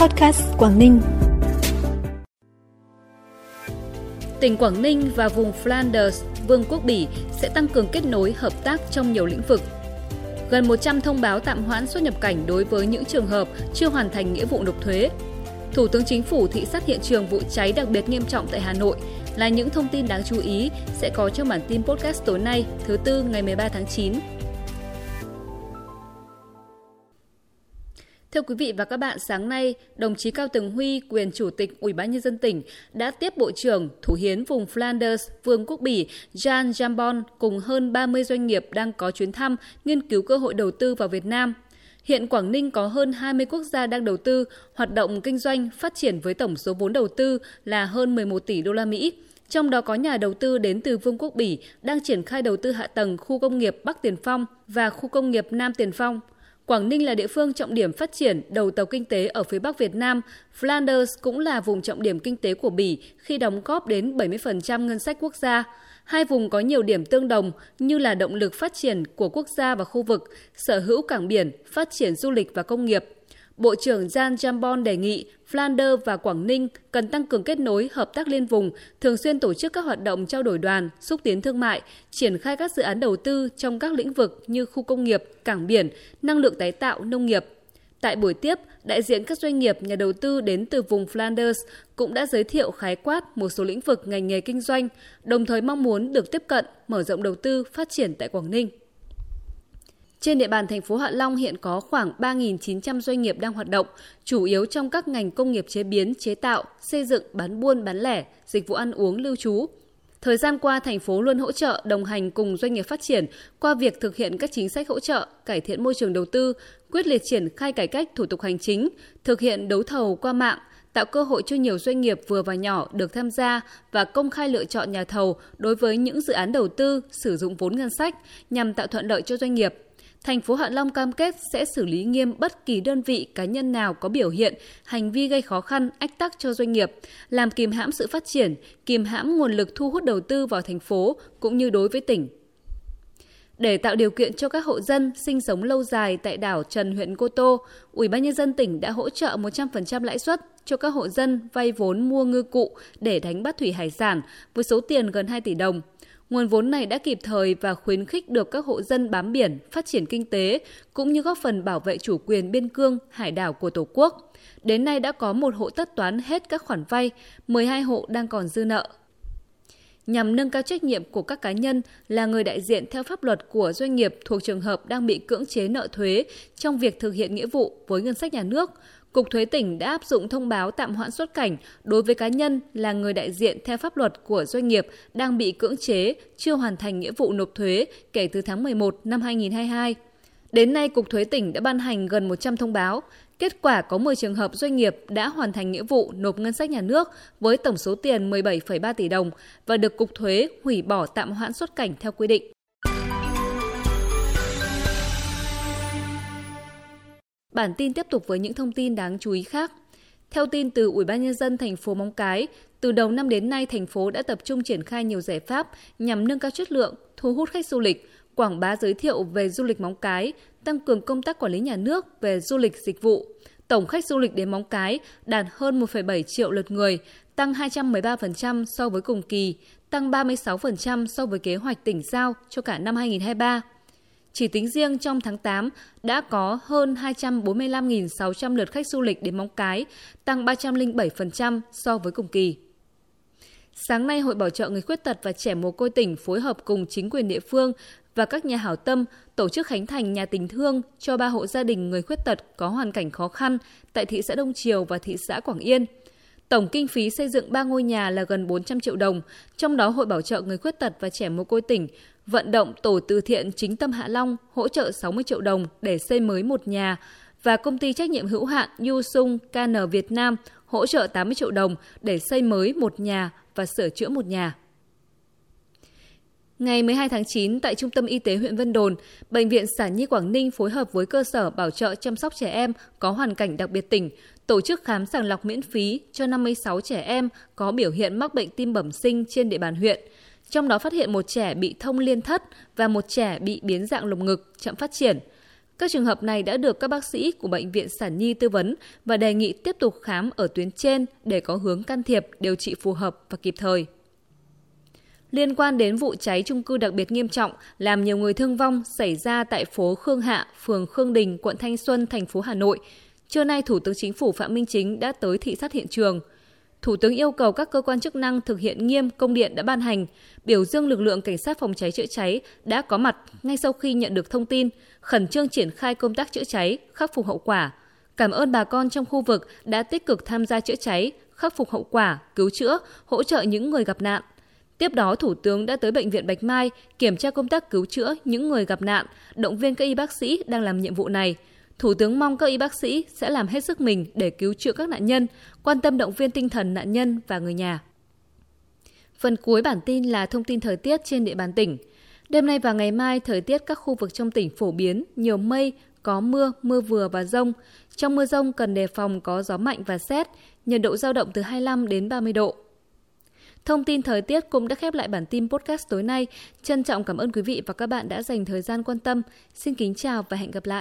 Podcast Quảng Ninh. Tỉnh Quảng Ninh và vùng Flanders, Vương quốc Bỉ sẽ tăng cường kết nối hợp tác trong nhiều lĩnh vực. Gần 100 thông báo tạm hoãn xuất nhập cảnh đối với những trường hợp chưa hoàn thành nghĩa vụ nộp thuế. Thủ tướng Chính phủ thị sát hiện trường vụ cháy đặc biệt nghiêm trọng tại Hà Nội là những thông tin đáng chú ý sẽ có trong bản tin podcast tối nay, thứ tư ngày 13 tháng 9. Thưa quý vị và các bạn, sáng nay, đồng chí Cao Tường Huy, quyền chủ tịch Ủy ban nhân dân tỉnh đã tiếp Bộ trưởng Thủ hiến vùng Flanders, Vương quốc Bỉ Jean Jambon cùng hơn 30 doanh nghiệp đang có chuyến thăm nghiên cứu cơ hội đầu tư vào Việt Nam. Hiện Quảng Ninh có hơn 20 quốc gia đang đầu tư, hoạt động kinh doanh phát triển với tổng số vốn đầu tư là hơn 11 tỷ đô la Mỹ. Trong đó có nhà đầu tư đến từ Vương quốc Bỉ đang triển khai đầu tư hạ tầng khu công nghiệp Bắc Tiền Phong và khu công nghiệp Nam Tiền Phong. Quảng Ninh là địa phương trọng điểm phát triển đầu tàu kinh tế ở phía Bắc Việt Nam. Flanders cũng là vùng trọng điểm kinh tế của Bỉ khi đóng góp đến 70% ngân sách quốc gia. Hai vùng có nhiều điểm tương đồng như là động lực phát triển của quốc gia và khu vực, sở hữu cảng biển, phát triển du lịch và công nghiệp. Bộ trưởng Jan Jambon đề nghị Flanders và Quảng Ninh cần tăng cường kết nối, hợp tác liên vùng, thường xuyên tổ chức các hoạt động trao đổi đoàn, xúc tiến thương mại, triển khai các dự án đầu tư trong các lĩnh vực như khu công nghiệp, cảng biển, năng lượng tái tạo, nông nghiệp. Tại buổi tiếp, đại diện các doanh nghiệp, nhà đầu tư đến từ vùng Flanders cũng đã giới thiệu khái quát một số lĩnh vực ngành nghề kinh doanh, đồng thời mong muốn được tiếp cận, mở rộng đầu tư, phát triển tại Quảng Ninh. Trên địa bàn thành phố Hạ Long hiện có khoảng 3.900 doanh nghiệp đang hoạt động, chủ yếu trong các ngành công nghiệp chế biến, chế tạo, xây dựng, bán buôn, bán lẻ, dịch vụ ăn uống, lưu trú. Thời gian qua, thành phố luôn hỗ trợ, đồng hành cùng doanh nghiệp phát triển qua việc thực hiện các chính sách hỗ trợ, cải thiện môi trường đầu tư, quyết liệt triển khai cải cách thủ tục hành chính, thực hiện đấu thầu qua mạng, tạo cơ hội cho nhiều doanh nghiệp vừa và nhỏ được tham gia và công khai lựa chọn nhà thầu đối với những dự án đầu tư sử dụng vốn ngân sách nhằm tạo thuận lợi cho doanh nghiệp thành phố Hạ Long cam kết sẽ xử lý nghiêm bất kỳ đơn vị cá nhân nào có biểu hiện hành vi gây khó khăn, ách tắc cho doanh nghiệp, làm kìm hãm sự phát triển, kìm hãm nguồn lực thu hút đầu tư vào thành phố cũng như đối với tỉnh. Để tạo điều kiện cho các hộ dân sinh sống lâu dài tại đảo Trần huyện Cô Tô, Ủy ban nhân dân tỉnh đã hỗ trợ 100% lãi suất cho các hộ dân vay vốn mua ngư cụ để đánh bắt thủy hải sản với số tiền gần 2 tỷ đồng. Nguồn vốn này đã kịp thời và khuyến khích được các hộ dân bám biển phát triển kinh tế cũng như góp phần bảo vệ chủ quyền biên cương, hải đảo của Tổ quốc. Đến nay đã có một hộ tất toán hết các khoản vay, 12 hộ đang còn dư nợ. Nhằm nâng cao trách nhiệm của các cá nhân là người đại diện theo pháp luật của doanh nghiệp thuộc trường hợp đang bị cưỡng chế nợ thuế trong việc thực hiện nghĩa vụ với ngân sách nhà nước, Cục Thuế tỉnh đã áp dụng thông báo tạm hoãn xuất cảnh đối với cá nhân là người đại diện theo pháp luật của doanh nghiệp đang bị cưỡng chế, chưa hoàn thành nghĩa vụ nộp thuế kể từ tháng 11 năm 2022. Đến nay, Cục Thuế tỉnh đã ban hành gần 100 thông báo. Kết quả có 10 trường hợp doanh nghiệp đã hoàn thành nghĩa vụ nộp ngân sách nhà nước với tổng số tiền 17,3 tỷ đồng và được Cục Thuế hủy bỏ tạm hoãn xuất cảnh theo quy định. Bản tin tiếp tục với những thông tin đáng chú ý khác. Theo tin từ Ủy ban nhân dân thành phố Móng Cái, từ đầu năm đến nay thành phố đã tập trung triển khai nhiều giải pháp nhằm nâng cao chất lượng, thu hút khách du lịch, quảng bá giới thiệu về du lịch Móng Cái, tăng cường công tác quản lý nhà nước về du lịch dịch vụ. Tổng khách du lịch đến Móng Cái đạt hơn 1,7 triệu lượt người, tăng 213% so với cùng kỳ, tăng 36% so với kế hoạch tỉnh giao cho cả năm 2023. Chỉ tính riêng trong tháng 8 đã có hơn 245.600 lượt khách du lịch đến Móng Cái, tăng 307% so với cùng kỳ. Sáng nay, Hội Bảo trợ Người Khuyết tật và Trẻ Mồ Côi tỉnh phối hợp cùng chính quyền địa phương và các nhà hảo tâm tổ chức khánh thành nhà tình thương cho ba hộ gia đình người khuyết tật có hoàn cảnh khó khăn tại thị xã Đông Triều và thị xã Quảng Yên. Tổng kinh phí xây dựng ba ngôi nhà là gần 400 triệu đồng, trong đó Hội Bảo trợ Người Khuyết tật và Trẻ Mồ Côi tỉnh vận động Tổ từ thiện Chính tâm Hạ Long hỗ trợ 60 triệu đồng để xây mới một nhà và công ty trách nhiệm hữu hạn Yu Sung KN Việt Nam hỗ trợ 80 triệu đồng để xây mới một nhà và sửa chữa một nhà. Ngày 12 tháng 9, tại Trung tâm Y tế huyện Vân Đồn, Bệnh viện Sản Nhi Quảng Ninh phối hợp với cơ sở bảo trợ chăm sóc trẻ em có hoàn cảnh đặc biệt tỉnh, tổ chức khám sàng lọc miễn phí cho 56 trẻ em có biểu hiện mắc bệnh tim bẩm sinh trên địa bàn huyện. Trong đó phát hiện một trẻ bị thông liên thất và một trẻ bị biến dạng lồng ngực, chậm phát triển. Các trường hợp này đã được các bác sĩ của Bệnh viện Sản Nhi tư vấn và đề nghị tiếp tục khám ở tuyến trên để có hướng can thiệp, điều trị phù hợp và kịp thời. Liên quan đến vụ cháy trung cư đặc biệt nghiêm trọng làm nhiều người thương vong xảy ra tại phố Khương Hạ, phường Khương Đình, quận Thanh Xuân, thành phố Hà Nội, trưa nay Thủ tướng Chính phủ Phạm Minh Chính đã tới thị sát hiện trường. Thủ tướng yêu cầu các cơ quan chức năng thực hiện nghiêm công điện đã ban hành, biểu dương lực lượng cảnh sát phòng cháy chữa cháy đã có mặt ngay sau khi nhận được thông tin, khẩn trương triển khai công tác chữa cháy, khắc phục hậu quả. Cảm ơn bà con trong khu vực đã tích cực tham gia chữa cháy, khắc phục hậu quả, cứu chữa, hỗ trợ những người gặp nạn. Tiếp đó, Thủ tướng đã tới Bệnh viện Bạch Mai kiểm tra công tác cứu chữa những người gặp nạn, động viên các y bác sĩ đang làm nhiệm vụ này. Thủ tướng mong các y bác sĩ sẽ làm hết sức mình để cứu chữa các nạn nhân, quan tâm động viên tinh thần nạn nhân và người nhà. Phần cuối bản tin là thông tin thời tiết trên địa bàn tỉnh. Đêm nay và ngày mai, thời tiết các khu vực trong tỉnh phổ biến, nhiều mây, có mưa, mưa vừa và rông. Trong mưa rông cần đề phòng có gió mạnh và xét, nhiệt độ giao động từ 25 đến 30 độ. Thông tin thời tiết cũng đã khép lại bản tin podcast tối nay. Trân trọng cảm ơn quý vị và các bạn đã dành thời gian quan tâm. Xin kính chào và hẹn gặp lại.